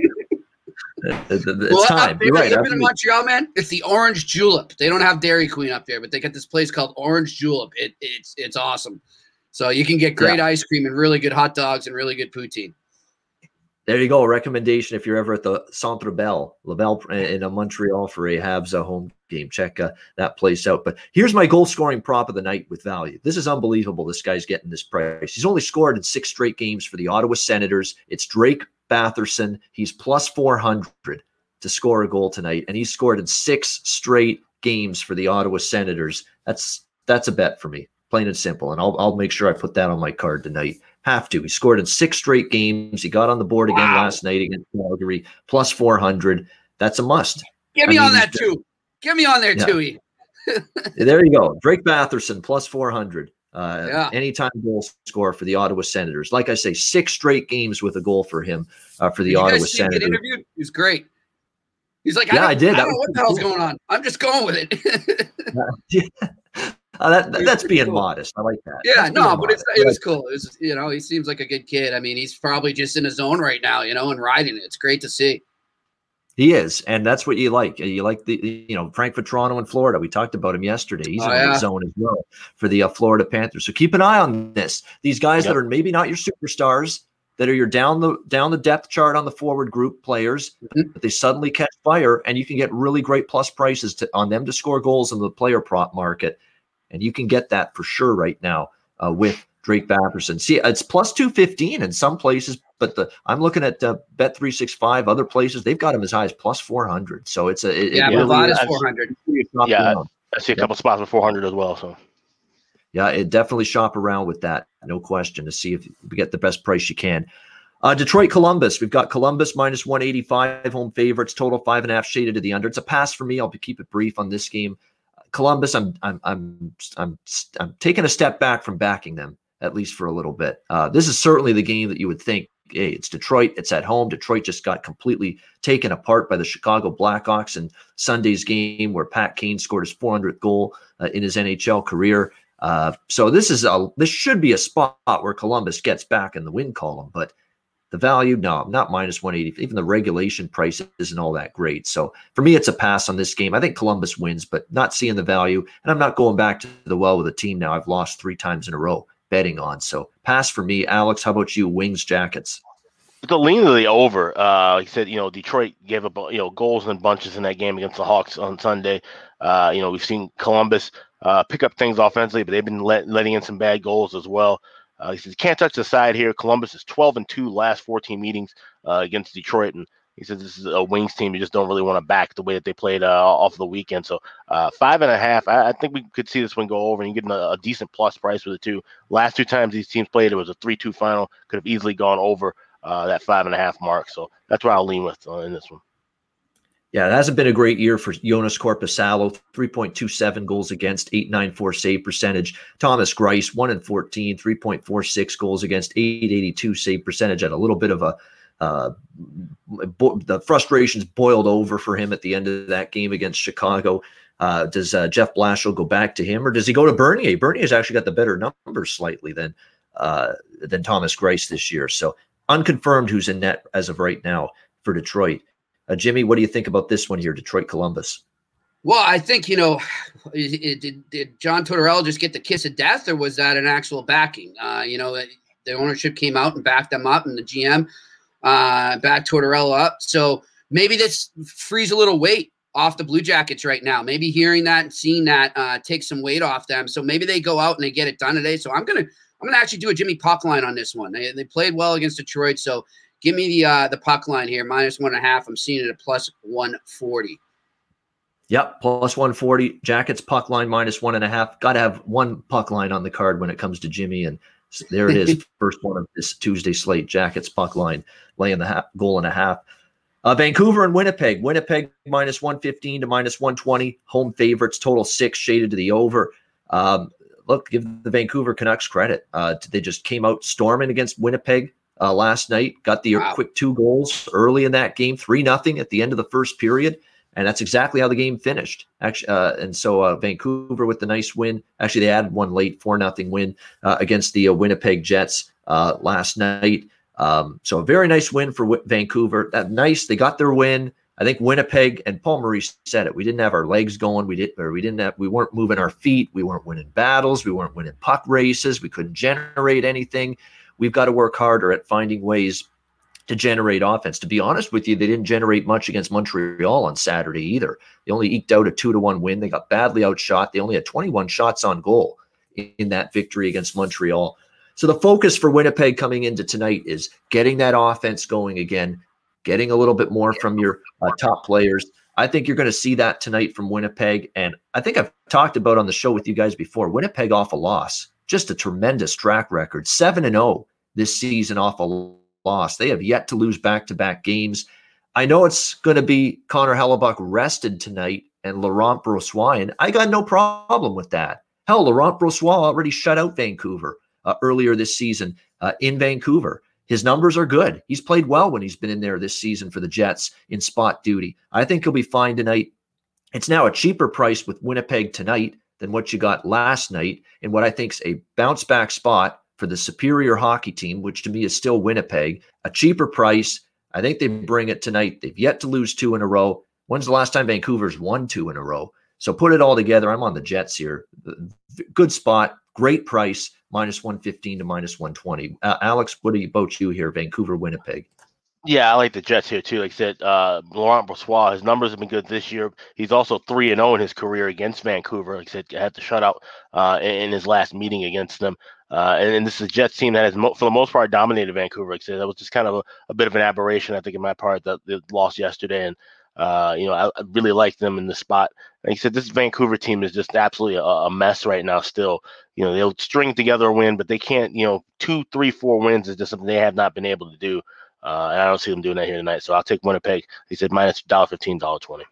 it's well, time. You're right. Been in Montreal, man. It's the Orange Julep. They don't have Dairy Queen up there, but they got this place called Orange Julep. It, it's it's awesome. So you can get great yeah. ice cream and really good hot dogs and really good poutine. There you go. A recommendation if you're ever at the Centre Bell, Laval in a Montreal for a Habs a home game. Check uh, that place out. But here's my goal scoring prop of the night with value. This is unbelievable. This guy's getting this price. He's only scored in six straight games for the Ottawa Senators. It's Drake Batherson. He's plus 400 to score a goal tonight, and he's scored in six straight games for the Ottawa Senators. That's that's a bet for me, plain and simple. And I'll I'll make sure I put that on my card tonight. Have to. He scored in six straight games. He got on the board again last night against Calgary, plus 400. That's a must. Get me I mean, on that too. Get me on there yeah. too. there you go. Drake Batherson, plus 400. Uh, yeah. Anytime goal score for the Ottawa Senators. Like I say, six straight games with a goal for him uh, for the did Ottawa Senators. Get interviewed? He's great. He's like, I yeah, I, did. I don't know what the hell's going on. I'm just going with it. yeah. Uh, that, that's being cool. modest. I like that. Yeah, no, but it's, it was cool. It was, you know, he seems like a good kid. I mean, he's probably just in his zone right now, you know, and riding it. It's great to see. He is, and that's what you like. You like the you know Frank Vatrano in Florida. We talked about him yesterday. He's oh, in yeah. the zone as well for the uh, Florida Panthers. So keep an eye on this. These guys yep. that are maybe not your superstars, that are your down the down the depth chart on the forward group players, mm-hmm. but they suddenly catch fire, and you can get really great plus prices to, on them to score goals in the player prop market, and you can get that for sure right now uh, with Drake Batherson. See, it's plus 215 in some places, but the I'm looking at uh, Bet 365, other places, they've got him as high as plus 400. So it's a. It, yeah, it really is 400. Yeah, I see a couple spots with 400 as well. So. Yeah, it definitely shop around with that, no question, to see if we get the best price you can. Uh, Detroit Columbus. We've got Columbus minus 185 home favorites, total five and a half shaded to the under. It's a pass for me. I'll keep it brief on this game. Columbus, I'm I'm I'm I'm I'm taking a step back from backing them at least for a little bit. Uh, this is certainly the game that you would think hey, it's Detroit, it's at home. Detroit just got completely taken apart by the Chicago Blackhawks in Sunday's game where Pat Kane scored his 400th goal uh, in his NHL career. Uh, so this is a this should be a spot where Columbus gets back in the win column, but the value, no, not minus 180. Even the regulation price isn't all that great. So for me, it's a pass on this game. I think Columbus wins, but not seeing the value. And I'm not going back to the well with a team now. I've lost three times in a row betting on. So pass for me. Alex, how about you? Wings, Jackets. The lean of the over. Uh, he said, you know, Detroit gave up, you know, goals and bunches in that game against the Hawks on Sunday. Uh, you know, we've seen Columbus uh, pick up things offensively, but they've been let, letting in some bad goals as well. Uh, he says can't touch the side here. Columbus is 12 and two last 14 meetings uh, against Detroit, and he says this is a Wings team you just don't really want to back the way that they played uh, off the weekend. So uh, five and a half. I, I, think we could see this one go over and get a, a, decent plus price with the two. Last two times these teams played, it was a three-two final. Could have easily gone over uh, that five and a half mark. So that's where I'll lean with uh, in this one. Yeah, it hasn't been a great year for Joonas Korpisalo. 3.27 goals against, 894 save percentage. Thomas Greiss, 1 and 14, 3.46 goals against, 882 save percentage. Had a little bit of a uh, bo- the frustrations boiled over for him at the end of that game against Chicago. Uh, does uh, Jeff Blashill go back to him, or does he go to Bernier? Bernier's actually got the better numbers slightly than uh, than Thomas Greiss this year. So unconfirmed who's in net as of right now for Detroit. Uh, Jimmy, what do you think about this one here, Detroit Columbus? Well, I think you know, did, did John Tortorella just get the kiss of death, or was that an actual backing? Uh, you know, the ownership came out and backed them up, and the GM uh, back Tortorella up. So maybe this frees a little weight off the Blue Jackets right now. Maybe hearing that and seeing that uh, takes some weight off them. So maybe they go out and they get it done today. So I'm gonna I'm gonna actually do a Jimmy puck line on this one. They, they played well against Detroit, so give me the uh, the puck line here minus one and a half. I'm seeing it at plus one forty. Yep, plus 140. Jackets puck line minus one and a half. Got to have one puck line on the card when it comes to Jimmy. And there it is, first one of this Tuesday slate. Jackets puck line laying the half, goal and a half. Uh, Vancouver and Winnipeg. Winnipeg minus 115 to minus 120. Home favorites, total six, shaded to the over. Um, look, give the Vancouver Canucks credit. Uh, they just came out storming against Winnipeg uh, last night. Got the wow. quick two goals early in that game, three nothing at the end of the first period and that's exactly how the game finished. Actually, uh, and so uh, Vancouver with the nice win. Actually, they had one late four nothing win uh, against the uh, Winnipeg Jets uh, last night. Um, so a very nice win for w- Vancouver. That nice. They got their win. I think Winnipeg and Paul Maurice said it. We didn't have our legs going. We didn't, or we didn't have. We weren't moving our feet. We weren't winning battles. We weren't winning puck races. We couldn't generate anything. We've got to work harder at finding ways to generate offense. To be honest with you, they didn't generate much against Montreal on Saturday either. They only eked out a two to one win. They got badly outshot. They only had 21 shots on goal in that victory against Montreal. So the focus for Winnipeg coming into tonight is getting that offense going again, getting a little bit more from your uh, top players. I think you're going to see that tonight from Winnipeg. And I think I've talked about on the show with you guys before Winnipeg off a loss, just a tremendous track record, 7 and 0 this season off a loss. They have yet to lose back to back games. I know it's going to be Connor Hellebuyck rested tonight and Laurent Brossoit, and I got no problem with that. Hell, Laurent Brossoit already shut out Vancouver uh, earlier this season uh, in Vancouver. His numbers are good. He's played well when he's been in there this season for the Jets in spot duty. I think he'll be fine tonight. It's now a cheaper price with Winnipeg tonight than what you got last night in what I think is a bounce back spot for the superior hockey team, which to me is still Winnipeg, a cheaper price. I think they bring it tonight. They've yet to lose two in a row. When's the last time Vancouver's won two in a row? So put it all together. I'm on the Jets here. Good spot, great price, minus 115 to minus 120. Uh, Alex, what about you here? Vancouver, Winnipeg. Yeah, I like the Jets here too. Like I said, uh, Laurent Brossoit, his numbers have been good this year. He's also three and zero oh in his career against Vancouver. Like I said, had to shut out uh, in, in, his last meeting against them. Uh, and, and, this is a Jets team that has, mo- for the most part, dominated Vancouver. Like I said, that was just kind of a, a bit of an aberration, I think, in my part that they lost yesterday. And uh, you know, I, I, really like them in the spot. Like I said, this Vancouver team is just absolutely a, a, mess right now. Still, you know, they'll string together a win, but they can't. You know, two, three, four wins is just something they have not been able to do. Uh, and I don't see them doing that here tonight. So I'll take Winnipeg. He said minus dollar fifteen, dollar twenty.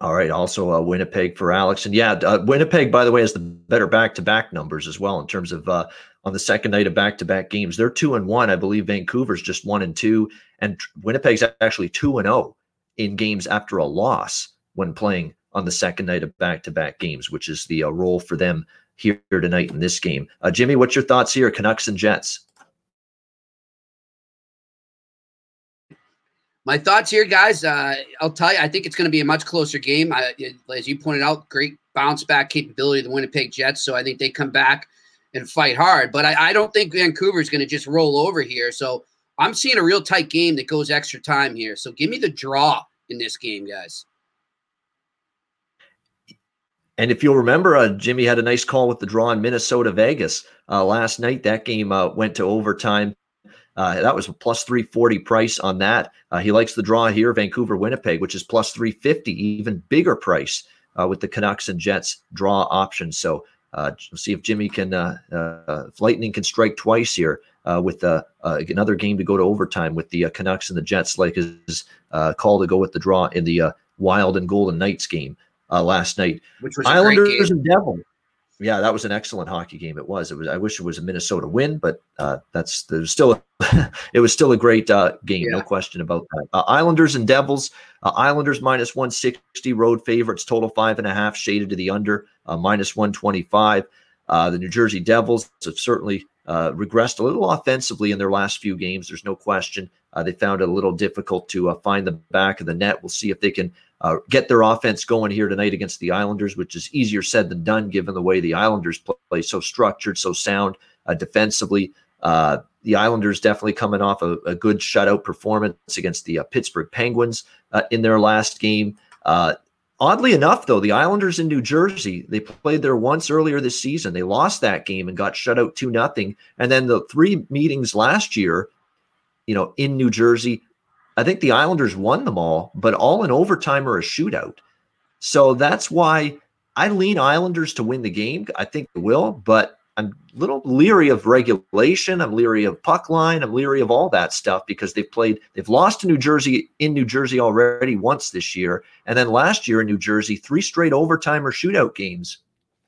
All right. Also, uh, Winnipeg for Alex, and yeah, uh, Winnipeg, by the way, has the better back-to-back numbers as well in terms of uh, on the second night of back-to-back games. They're two and one. I believe Vancouver's just one and two, and Winnipeg's actually two and zero oh in games after a loss when playing on the second night of back-to-back games, which is the uh, role for them here tonight in this game. Uh, Jimmy, what's your thoughts here? Canucks and Jets. My thoughts here, guys. Uh, I'll tell you, I think it's going to be a much closer game. I, as you pointed out, great bounce back capability of the Winnipeg Jets. So I think they come back and fight hard. But I, I don't think Vancouver is going to just roll over here. So I'm seeing a real tight game that goes extra time here. So give me the draw in this game, guys. And if you'll remember, uh, Jimmy had a nice call with the draw in Minnesota Vegas uh, last night. That game uh, went to overtime. Uh, that was a plus 340 price on that. Uh, he likes the draw here, Vancouver, Winnipeg, which is plus 350, even bigger price uh, with the Canucks and Jets draw option. So uh, see if Jimmy can, uh, uh, if Lightning can strike twice here with another game to go to overtime with the Canucks and the Jets, like his call to go with the draw in the Wild and Golden Knights game last night. Which was Islanders and Devils yeah, that was an excellent hockey game. It was. It was. I wish it was a Minnesota win, but uh, that's there's still it was still a great uh, game, yeah. no question about that. Uh, Islanders and Devils. Uh, Islanders minus one sixty, road favorites, total five and a half, shaded to the under, uh, minus one twenty five. Uh, the New Jersey Devils have certainly regressed a little offensively in their last few games. There's no question. they found it a little difficult to find the back of the net. We'll see if they can uh, get their offense going here tonight against the Islanders, which is easier said than done given the way the Islanders play, so structured, so sound uh, defensively. Uh, the Islanders definitely coming off a, a good shutout performance against the uh, Pittsburgh Penguins uh, in their last game. Uh, oddly enough, though, the Islanders in New Jersey, they played there once earlier this season. They lost that game and got shut out 2 nothing. And then the three meetings last year, you know, in New Jersey, I think the Islanders won them all, but all in overtime or a shootout. So that's why I lean Islanders to win the game. I think they will, but I'm a little leery of regulation. I'm leery of puck line. I'm leery of all that stuff because they've played, they've lost to New Jersey in New Jersey already once this year. And then last year in New Jersey, three straight overtime or shootout games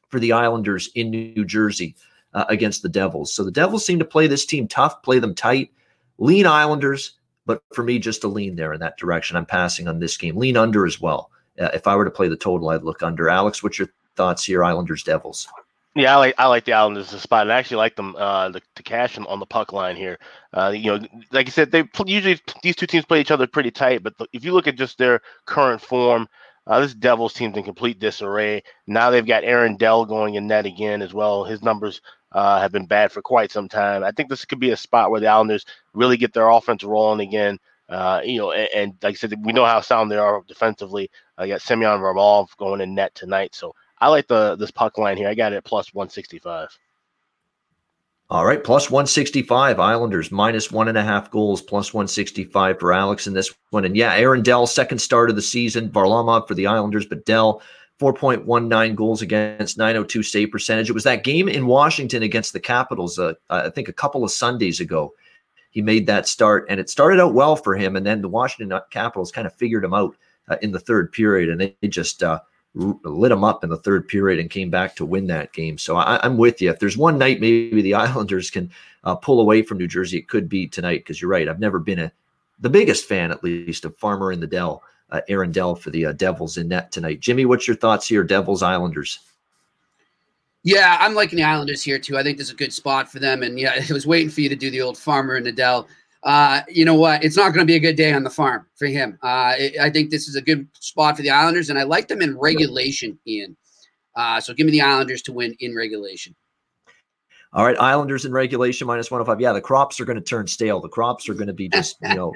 for the Islanders in New Jersey uh, against the Devils. So the Devils seem to play this team tough, play them tight. Lean Islanders. But for me, just to lean there in that direction, I'm passing on this game. Lean under as well. Uh, if I were to play the total, I'd look under. Alex, what's your thoughts here? Islanders, Devils. Yeah, I like I like the Islanders the spot, and I actually like them uh, the, to cash them on the puck line here. Uh, you know, like I said, they usually these two teams play each other pretty tight, but if you look at just their current form, uh, this Devils team's in complete disarray. Now they've got Aaron Dell going in net again as well. His numbers uh, have been bad for quite some time. I think this could be a spot where the Islanders really get their offense rolling again. Uh, you know, and, and, like I said, we know how sound they are defensively. I got Semyon Varlamov going in net tonight, so I like the this puck line here. I got it plus one sixty five. All right, plus 165. Islanders minus one and a half goals, plus 165 for Alex in this one. And yeah, Aaron Dell, second start of the season. Varlamov for the Islanders, but Dell 4.19 goals against 902 save percentage. It was that game in Washington against the Capitals, uh, I think a couple of Sundays ago. He made that start, and it started out well for him. And then the Washington Capitals kind of figured him out uh, in the third period, and they just uh, lit him up in the third period and came back to win that game. So I, am with you. If there's one night maybe the Islanders can uh, pull away from New Jersey, it could be tonight because you're right. I've never been a the biggest fan, at least, of Farmer in the Dell uh, Aaron Dell for the uh, Devils in net tonight. Jimmy, what's your thoughts here, Devils Islanders? Yeah, I'm liking the Islanders here too. I think this is a good spot for them. And yeah, I was waiting for you to do the old Farmer and Dell. uh, you know what? It's not going to be a good day on the farm for him. Uh, I think this is a good spot for the Islanders, and I like them in regulation, Ian. Uh, so give me the Islanders to win in regulation. All right, Islanders in regulation minus 105. Yeah, the crops are going to turn stale. The crops are going to be just, you know,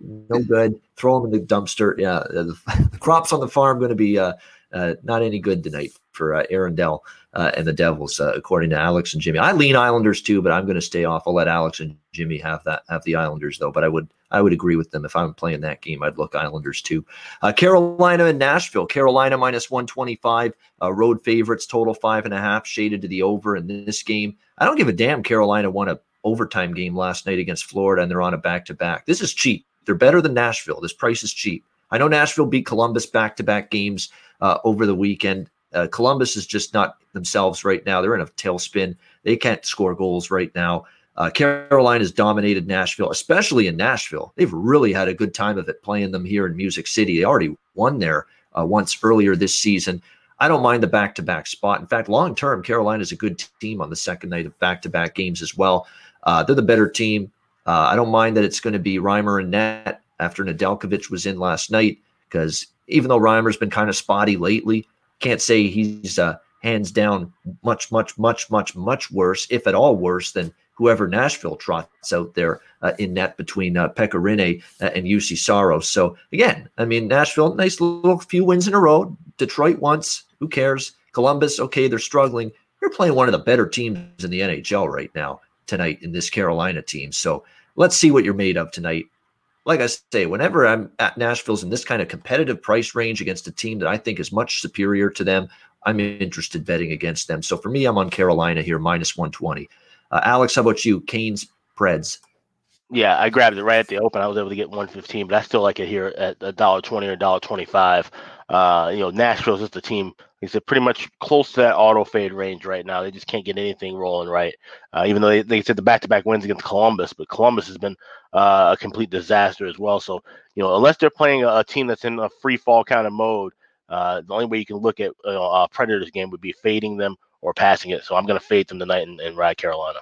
no good. Throw them in the dumpster. Yeah, the, the crops on the farm going to be uh, uh, not any good tonight for uh, Aaron Dell uh, and the Devils, uh, according to Alex and Jimmy. I lean Islanders too, but I'm going to stay off. I'll let Alex and Jimmy have that have the Islanders though. But I would I would agree with them if I'm playing that game. I'd look Islanders too. Uh, Carolina and Nashville. Carolina minus 125. Uh, road favorites total five and a half. Shaded to the over in this game. I don't give a damn. Carolina won a overtime game last night against Florida, and they're on a back to back. This is cheap. They're better than Nashville. This price is cheap. I know Nashville beat Columbus back to back games uh, over the weekend. Uh, Columbus is just not themselves right now. They're in a tailspin. They can't score goals right now. Uh, Carolina has dominated Nashville, especially in Nashville. They've really had a good time of it playing them here in Music City. They already won there uh, once earlier this season. I don't mind the back to back spot. In fact, long term, Carolina is a good team on the second night of back to back games as well. Uh, they're the better team. Uh, I don't mind that it's going to be Reimer and net after Nedeljkovic was in last night because even though Reimer's been kind of spotty lately, can't say he's uh, hands down much, much, much, much, much worse, if at all worse, than whoever Nashville trots out there uh, in net between uh, Pekka Rinne uh, and Juuse Saros. So again, I mean, Nashville, nice little few wins in a row. Detroit once, who cares? Columbus, okay, they're struggling. You're playing one of the better teams in the NHL right now tonight in this Carolina team. So let's see what you're made of tonight like I say, whenever I'm at Nashville's in this kind of competitive price range against a team that I think is much superior to them, I'm interested betting against them. So for me, I'm on Carolina here, minus 120. Uh, Alex, how about you? Canes, Preds. Yeah, I grabbed it right at the open. I was able to get 115, but I still like it here at a dollar twenty or dollar twenty-five. Uh, you know, Nashville's just a team. He said pretty much close to that auto fade range right now. They just can't get anything rolling right. Uh, even though they, they said the back-to-back wins against Columbus, but Columbus has been uh, a complete disaster as well. So you know, unless they're playing a, a team that's in a free fall kind of mode, uh, the only way you can look at you a Predators game would be fading them or passing it. So I'm going to fade them tonight and, and ride Carolina.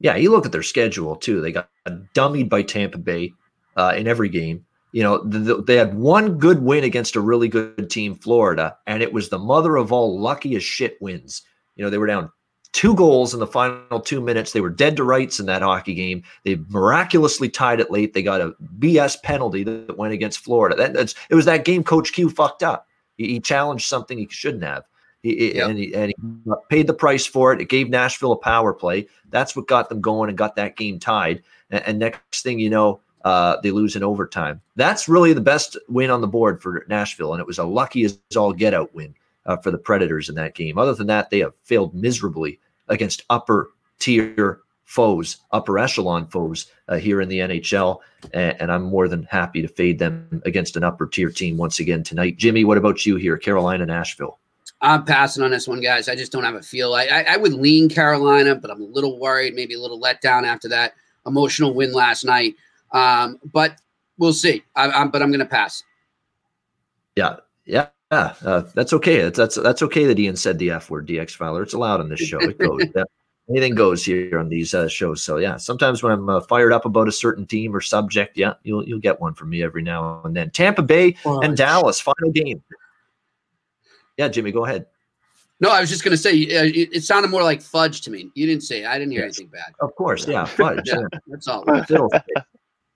Yeah, you look at their schedule too. They got dummied by Tampa Bay uh, in every game. You know, the, the, they had one good win against a really good team, Florida, and it was the mother of all lucky as shit wins. You know, they were down two goals in the final two minutes. They were dead to rights in that hockey game. They miraculously tied it late. They got a BS penalty that went against Florida. That, that's it was that game Coach Q fucked up. He, he challenged something he shouldn't have. He, yep. and, he, and he paid the price for it. It gave Nashville a power play. That's what got them going and got that game tied. And, and next thing you know, uh, they lose in overtime. That's really the best win on the board for Nashville, and it was a lucky as all get out win uh, for the Predators in that game. Other than that, they have failed miserably against upper tier foes, upper echelon foes uh, here in the NHL, and, and, I'm more than happy to fade them against an upper tier team once again tonight. Jimmy, what about you here, Carolina, Nashville? I'm passing on this one, guys. I just don't have a feel. I, I, I would lean Carolina, but I'm a little worried, maybe a little let down after that emotional win last night. Um, but we'll see. I, I'm, but I'm going to pass. Yeah, yeah, yeah. Uh, that's okay. That's, that's that's okay that Ian said the F word, DX Filer. It's allowed on this show. It goes. yeah. Anything goes here on these uh, shows. So yeah, sometimes when I'm uh, fired up about a certain team or subject, yeah, you'll you'll get one from me every now and then. Tampa Bay and Dallas final game. Yeah, Jimmy, go ahead. No, I was just going to say it, it, sounded more like fudge to me. You didn't say. I didn't hear yes. anything bad. Of course, yeah, fudge. yeah, yeah. That's all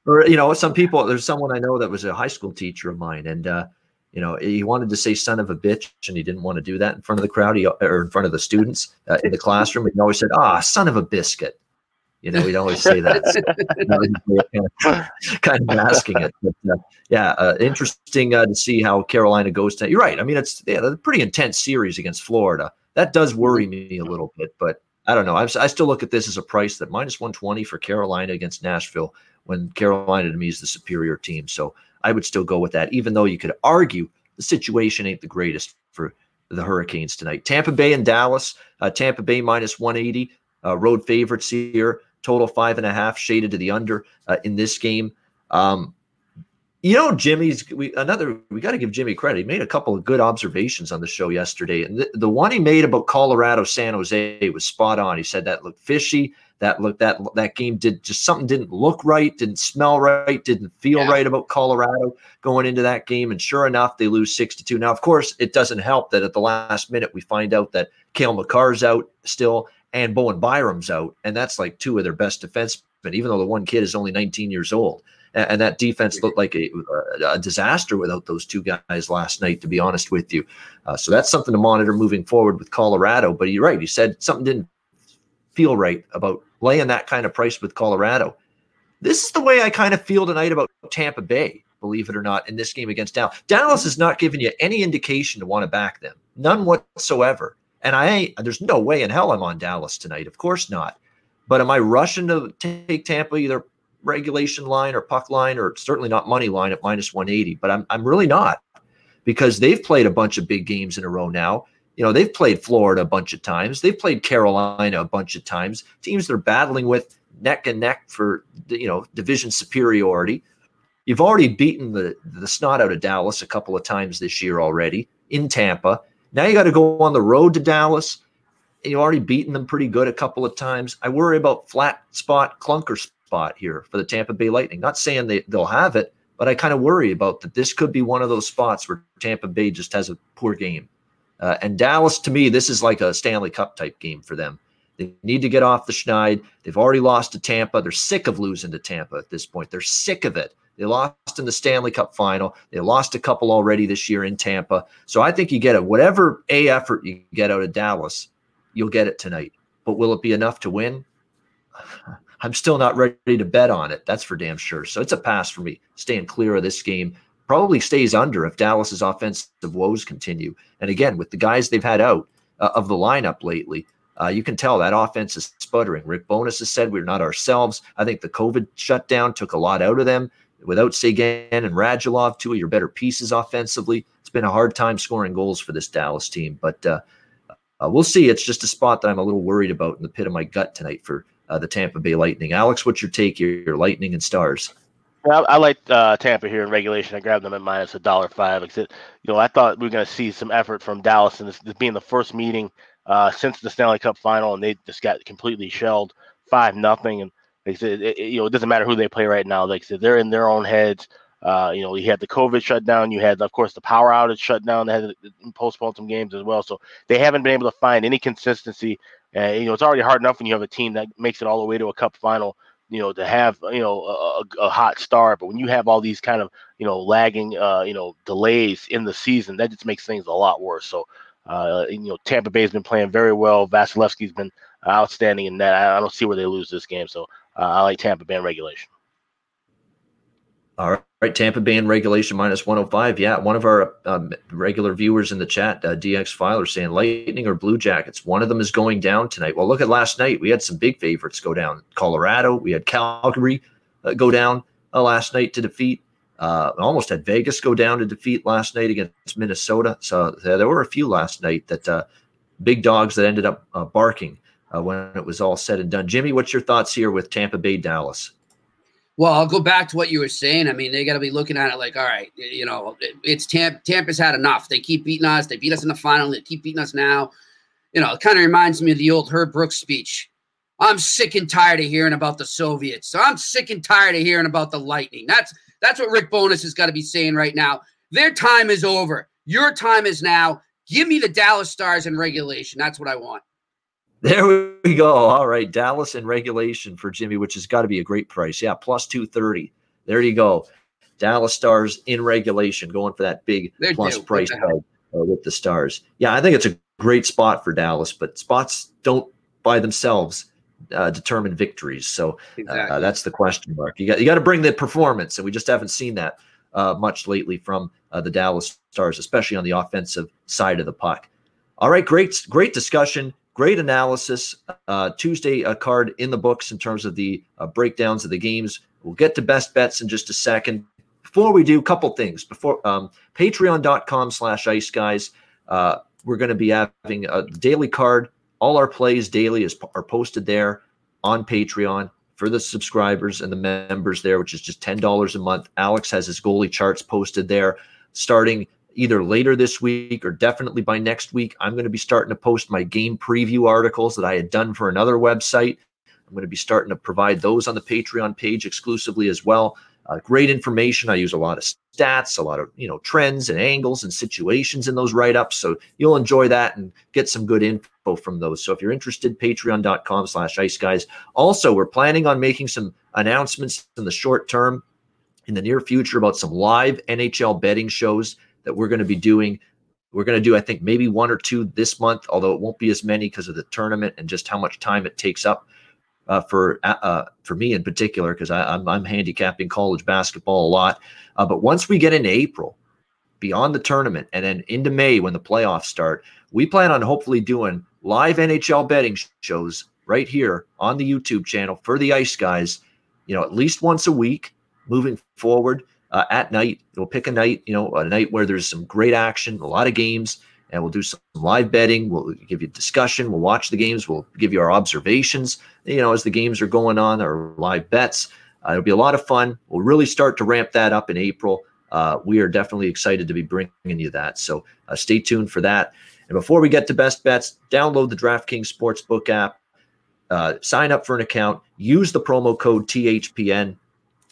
or you know some people there's someone i know that was a high school teacher of mine and uh you know he wanted to say son of a bitch and he didn't want to do that in front of the crowd he, or in front of the students uh, in the classroom he always said ah son of a biscuit you know, we'd always say that. kind, of, masking it. But, uh, yeah, uh, interesting uh, to see how Carolina goes to. You're right. I mean, it's yeah, a pretty intense series against Florida. That does worry me a little bit, but I don't know. i I still look at this as a price that minus 120 for Carolina against Nashville when Carolina to me is the superior team. So I would still go with that, even though you could argue the situation ain't the greatest for the Hurricanes tonight. Tampa Bay and Dallas. Uh, Tampa Bay minus 180, uh, road favorites here. Total five and a half, shaded to the under uh, in this game. Um, You know, Jimmy's we another. We got to give Jimmy credit. He made a couple of good observations on the show yesterday, and the, the one he made about Colorado San Jose was spot on. He said that looked fishy. That looked that that game did just something didn't look right, didn't smell right, didn't feel yeah. right about Colorado going into that game. And sure enough, they lose six to two. Now, of course, it doesn't help that at the last minute we find out that Cale Makar's out still and Bowen Byram's out, and that's like two of their best defensemen, even though the one kid is only 19 years old and that defense looked like a, a, disaster without those two guys last night. To be honest with you, uh, so that's something to monitor moving forward with Colorado. But you're right; you said something didn't feel right about laying that kind of price with Colorado. This is the way I kind of feel tonight about Tampa Bay. Believe it or not, in this game against Dallas, Dallas has not given you any indication to want to back them, none whatsoever. And I ain't. There's no way in hell I'm on Dallas tonight. Of course not. But am I rushing to take Tampa either regulation line or puck line, or certainly not money line at minus 180. But I'm I'm really not because they've played a bunch of big games in a row now. You know, they've played Florida a bunch of times. They've played Carolina a bunch of times. Teams they're battling with neck and neck for you know division superiority. You've already beaten the the snot out of Dallas a couple of times this year already in Tampa. Now you got to go on the road to Dallas. And you've already beaten them pretty good a couple of times. I worry about flat spot clunker spot here for the Tampa Bay Lightning. Not saying they, they'll have it, but I kind of worry about that. This could be one of those spots where Tampa Bay just has a poor game. Uh, and Dallas, to me, this is like a Stanley Cup type game for them. They need to get off the schneid. They've already lost to Tampa. They're sick of losing to Tampa at this point. They're sick of it. They lost in the Stanley Cup final. They lost a couple already this year in Tampa. So I think you get it. Whatever A effort you get out of Dallas, you'll get it tonight. But will it be enough to win? I'm still not ready to bet on it. That's for damn sure. So it's a pass for me. Staying clear of this game. Probably stays under if Dallas's offensive woes continue. And again, with the guys they've had out uh, of the lineup lately, uh, you can tell that offense is sputtering. Rick Bowness has said we're not ourselves. I think the COVID shutdown took a lot out of them. Without Seguin and Radulov, two of your better pieces offensively, it's been a hard time scoring goals for this Dallas team. But uh, uh, we'll see. It's just a spot that I'm a little worried about in the pit of my gut tonight for uh, the Tampa Bay Lightning. Alex, what's your take here? Your Lightning and Stars. I, I like uh, Tampa here in regulation. I grabbed them at minus a dollar five. Except, you know, I thought we were going to see some effort from Dallas, and this, this being the first meeting uh, since the Stanley Cup final, and they just got completely shelled five nothing. And I said, it, it, you know, it doesn't matter who they play right now. Like said, they're in their own heads. Uh, you know, you had the COVID shutdown. You had, of course, the power outage shutdown. They had to postpone some games as well. So they haven't been able to find any consistency uh, you know, it's already hard enough when you have a team that makes it all the way to a cup final, you know, to have, you know, a, a hot start. But when you have all these kind of, you know, lagging, uh, you know, delays in the season, that just makes things a lot worse. So, uh, you know, Tampa Bay's been playing very well. Vasilevskiy's been outstanding in that. I, I don't see where they lose this game. So uh, I like Tampa Bay regulation. All right, Tampa Bay regulation minus 105. Yeah, one of our um, regular viewers in the chat, uh, DX Filer, saying Lightning or Blue Jackets. One of them is going down tonight. Well, look at last night. We had some big favorites go down. Colorado. We had Calgary uh, go down uh, last night to defeat. Uh, almost had Vegas go down to defeat last night against Minnesota. So there were a few last night that uh, big dogs that ended up uh, when it was all said and done. Jimmy, what's your thoughts here with Tampa Bay Dallas? Well, I'll go back to what you were saying. I mean, they got to be looking at it like, all right, you know, it's Tampa. Tampa's had enough. They keep beating us. They beat us in the final. They keep beating us now. You know, it kind of reminds me of the old Herb Brooks speech. I'm sick and tired of hearing about the Soviets. I'm sick and tired of hearing about the Lightning. That's that's what Rick Bowness has got to be saying right now. Their time is over. Your time is now. Give me the Dallas Stars in regulation. That's what I want. There we go. All right, Dallas in regulation for Jimmy, which has got to be a great price. Yeah, plus two thirty. There you go. Dallas Stars in regulation, going for that big They're plus due. price tag uh, with the Stars. Yeah, I think it's a great spot for Dallas, but spots don't by themselves uh, determine victories. So uh, that's the question mark. You got you got to bring the performance, and we just haven't seen that uh, much lately from uh, the Dallas Stars, especially on the offensive side of the puck. All right, great great discussion. Great analysis. Uh, Tuesday a card in the books in terms of the uh, breakdowns of the games. We'll get to best bets in just a second. Before we do, a couple things. Before um, patreon.com slash ice guys, uh, we're going to be having a daily card. All our plays daily is, are posted there on Patreon. for the subscribers and the members there, which is just $10 a month. Alex has his goalie charts posted there starting either later this week or definitely by next week. I'm going to be starting to post my game preview articles that I had done for another website. I'm going to be starting to provide those on the Patreon page exclusively as well. Uh, great information. I use a lot of stats, a lot of you know trends and angles and situations in those write-ups. So you'll enjoy that and get some good info from those. So if you're interested, patreon.com slash ice guys. Also, we're planning on making some announcements in the short term, in the near future, about some live NHL betting shows that we're going to be doing. We're going to do, I think, maybe one or two this month, although it won't be as many because of the tournament and just how much time it takes up uh, for uh, uh, for me in particular because I'm, I'm handicapping college basketball a lot. Uh, but once we get into April, beyond the tournament, and then into May when the playoffs start, we plan on hopefully doing live NHL betting shows right here on the YouTube channel for the Ice Guys. You know, at least once a week moving forward. Uh, at night, we'll pick a night, you know, a night where there's some great action, a lot of games, and we'll do some live betting. We'll give you discussion. We'll watch the games. We'll give you our observations, you know, as the games are going on, our live bets. Uh, it'll be a lot of fun. We'll really start to ramp that up in April. Uh, we are definitely excited to be bringing you that. So uh, stay tuned for that. And before we get to best bets, download the DraftKings Sportsbook app, uh, sign up for an account, use the promo code THPN.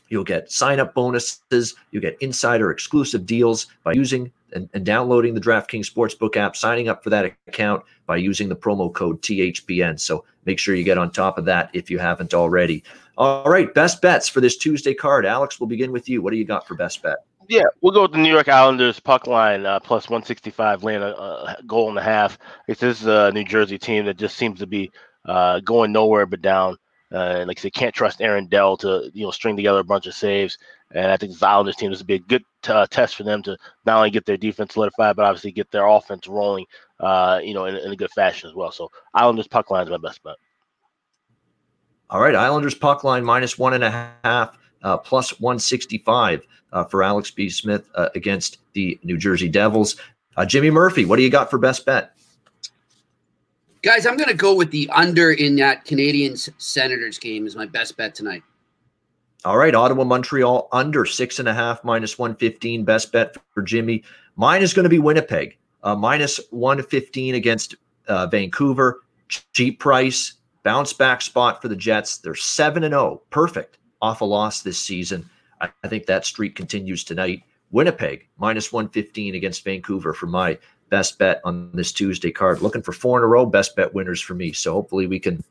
You'll get sign up bonuses. You'll get insider exclusive deals by using and, and downloading the DraftKings Sportsbook app, signing up for that account by using the promo code THPN. So make sure you get on top of that if you haven't already. All right, best bets for this Tuesday card. Alex, we'll begin with you. What do you got for best bet? Yeah, we'll go with the New York Islanders puck line uh, plus 165, laying a, a, goal and a half. This is a New Jersey team that just seems to be uh, going nowhere but down. Uh, like I said, can't trust Aaron Dell to you know string together a bunch of saves. And I think this Islanders team is a good uh, test for them to not only get their defense solidified, but obviously get their offense rolling, uh, you know, in, in, a good fashion as well. So Islanders puck line is my best bet. All right, Islanders puck line minus one and a half, uh, plus 165 uh, for Alex B. Smith uh, against the New Jersey Devils. Jimmy Murphy, what do you got for best bet? Guys, I'm going to go with the under in that Canadiens Senators game is my best bet tonight. All right, Ottawa, Montreal under six and a half, minus 115. Best bet for Jimmy. Mine is going to be Winnipeg, uh, minus 115 against uh, Vancouver. Cheap price, bounce back spot for the Jets. They're 7 and 0, perfect off a loss this season. I, I think that streak continues tonight. Winnipeg, minus 115 against Vancouver for my best bet on this Tuesday card. Looking for four in a row, best bet winners for me. So hopefully we can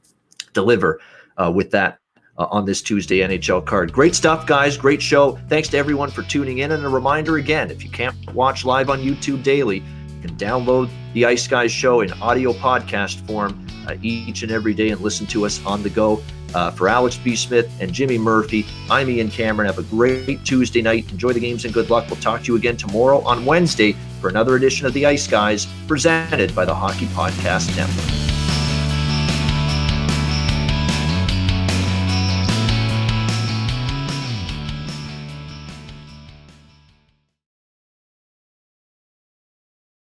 deliver uh, with that uh, on this Tuesday NHL card. Great stuff, guys. Great show. Thanks to everyone for tuning in. And a reminder again if you can't watch live on YouTube daily, you can download the Ice Guys show in audio podcast form uh, each and every day and listen to us on the go. Uh, for Alex B. Smith and Jimmy Murphy, I'm Ian Cameron. Have a great Tuesday night. Enjoy the games and good luck. We'll talk to you again tomorrow on Wednesday for another edition of the Ice Guys presented by the Hockey Podcast Network.